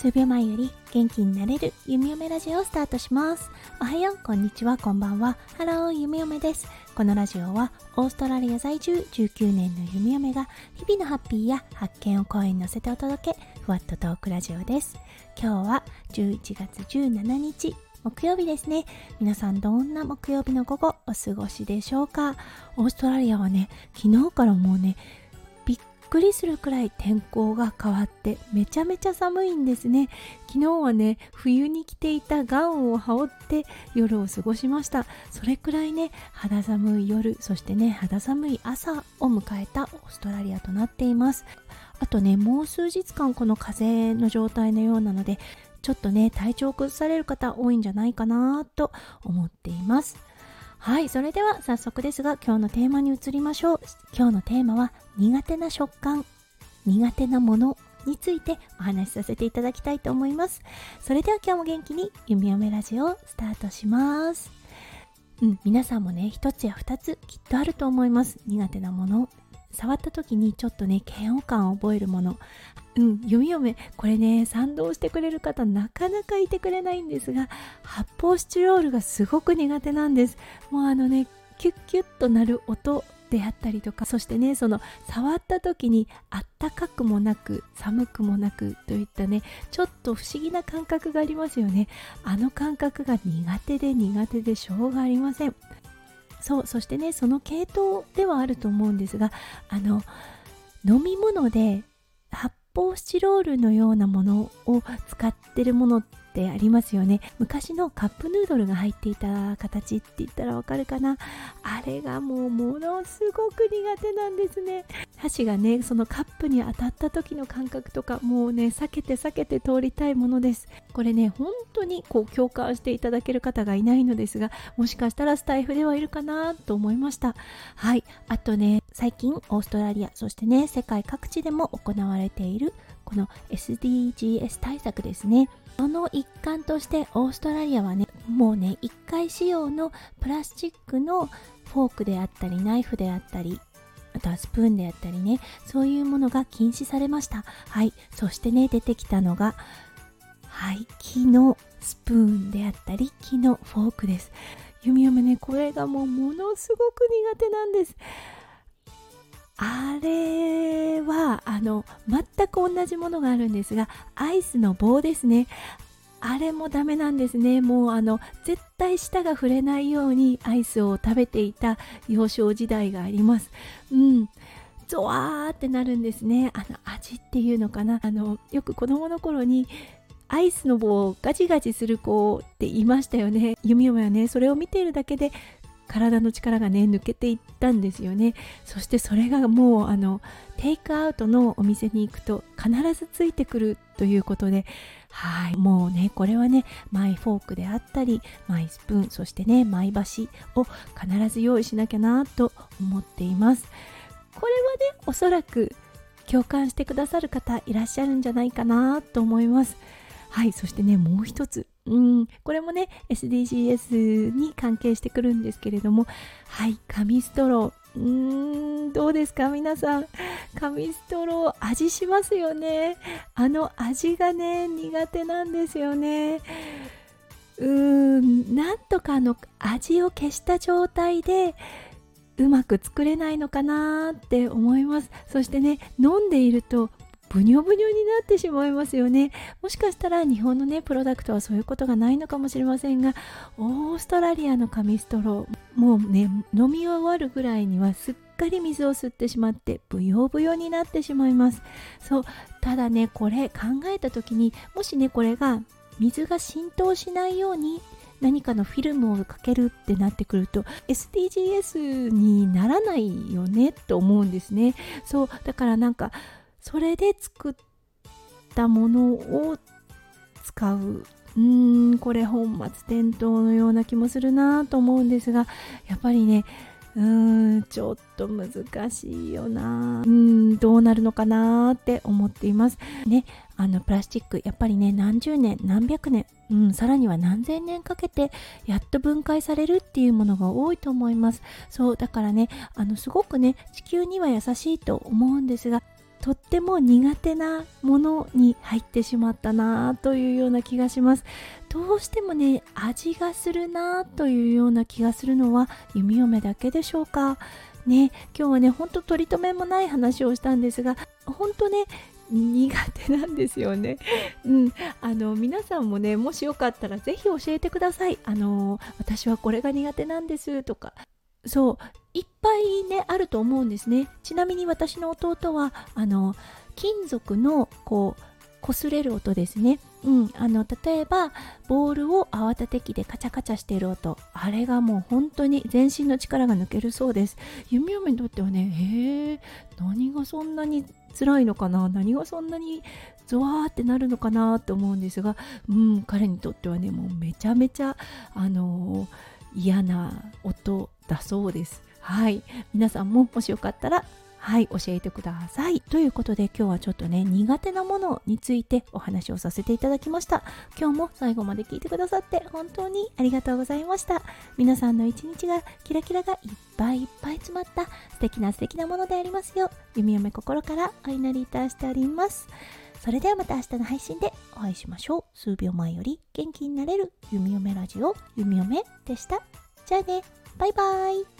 数秒前より元気になれるゆみおめラジオをスタートします。おはよう、こんにちは、こんばんは。ハロー、ゆみおめです。このラジオはオーストラリア在住19年のゆみおめが日々のハッピーや発見を声に乗せてお届け、ふわっとトークラジオです。今日は11月17日、木曜日ですね。皆さんどんな木曜日の午後お過ごしでしょうかオーストラリアはね、昨日からもうね、くりするくらい天候が変わってめちゃめちゃ寒いんですね。昨日はね、冬に着ていたガウンを羽織って夜を過ごしました。それくらいね、肌寒い夜、そしてね、肌寒い朝を迎えたオーストラリアとなっています。あとね、もう数日間この風の状態のようなので、ちょっとね体調を崩される方多いんじゃないかなと思っていますはいそれでは早速ですが今日のテーマに移りましょう。今日のテーマは苦手な食感苦手なものについてお話しさせていただきたいと思います。それでは今日も元気に弓嫁ラジオをスタートします。うん、皆さんもね一つや二つきっとあると思います。苦手なもの触った時にちょっとね嫌悪感を覚えるもの。うん読み読めこれね賛同してくれる方なかなかいてくれないんですが発泡スチロールがすごく苦手なんです。もうあのねキュッキュッとなる音であったりとかそしてねその触った時にあったかくもなく寒くもなくといったねちょっと不思議な感覚がありますよね。あの感覚が苦手で苦手でしょうがありません。そうそしてねその系統ではあると思うんですがあの飲み物で発泡スチロールのようなものを使ってるものってありますよね。昔のカップヌードルが入っていた形って言ったらわかるかな？あれがもうものすごく苦手なんですね。箸がねそのカップに当たった時の感覚とかもうね避けて避けて通りたいものです。これね本当にこう共感していただける方がいないのですがもしかしたらスタイフではいるかなと思いました。はい。あとね最近オーストラリアそしてね世界各地でも行われているこの SDGs 対策ですね。その一環としてオーストラリアはねもうね1回使用のプラスチックのフォークであったりナイフであったりあとはスプーンであったりねそういうものが禁止されました。はい。そしてね出てきたのがはい木のスプーンであったり木のフォークです。弓嫁ねこれがもうものすごく苦手なんです。あれはあの全く同じものがあるんですがアイスの棒ですね。あれもダメなんですね。もうあの絶対舌が触れないようにアイスを食べていた幼少時代があります。うん。ゾワーってなるんですね。あの味っていうのかな。あのよく子供の頃にアイスの棒をガチガチする子っていましたよね。弓嫁はねそれを見ているだけで体の力がね抜けていったんですよね。そしてそれがもうあのテイクアウトのお店に行くと必ずついてくるということではいもうねこれはねマイフォークであったりマイスプーンそしてねマイ箸を必ず用意しなきゃなと思っています。これはねおそらく共感してくださる方いらっしゃるんじゃないかなと思います。はいそしてねもう一つ。うん。これもね SDGs に関係してくるんですけれども。はい紙ストロー。うーんどうですか？皆さん。紙ストロー味しますよね。あの味がね苦手なんですよね。うーんなんとかあの味を消した状態でうまく作れないのかなって思います。そしてね飲んでいるとブニョブニョになってしまいますよね。もしかしたら日本のねプロダクトはそういうことがないのかもしれませんがオーストラリアの紙ストローもうね飲み終わるぐらいにはすっかり水を吸ってしまってブヨブヨになってしまいます。そうただねこれ考えた時にもしねこれが水が浸透しないように何かのフィルムをかけるってなってくると SDGs にならないよねと思うんですね。そうだからなんかそれで作ったものを使う。うんこれ本末転倒のような気もするなと思うんですがやっぱりねうんちょっと難しいよな。うんどうなるのかなって思っています。ねあのプラスチックやっぱりね何十年何百年うん、さらには何千年かけてやっと分解されるっていうものが多いと思います。そうだからねあのすごくね地球には優しいと思うんですがとっても苦手なものに入ってしまったなというような気がします。どうしてもね味がするなというような気がするのは弓嫁だけでしょうか。ね今日はねほんと取り留めもない話をしたんですが本当ね苦手なんですよね。うん、あの皆さんもねもしよかったら是非教えてください。あの私はこれが苦手なんですとか。そう。いっぱいねあると思うんですね。ちなみに私の弟はあの金属のこう擦れる音ですね、うん、あの例えばボールを泡立て器でカチャカチャしてる音。あれがもう本当に全身の力が抜けるそうです。弓嫁にとってはねへえ何がそんなに辛いのかな？何がそんなにゾワーってなるのかなと思うんですが、うん、彼にとってはねもうめちゃめちゃあのー、嫌な音だそうです。はい。皆さんももしよかったらはい教えてください。ということで今日はちょっとね苦手なものについてお話をさせていただきました。今日も最後まで聞いてくださって本当にありがとうございました。皆さんの一日がキラキラがいっぱいいっぱい詰まった素敵な素敵なものでありますよう弓嫁心からお祈りいたしております。それではまた明日の配信でお会いしましょう。数秒前より元気になれる弓嫁ラジオ弓嫁でした。じゃあね。バイバイ。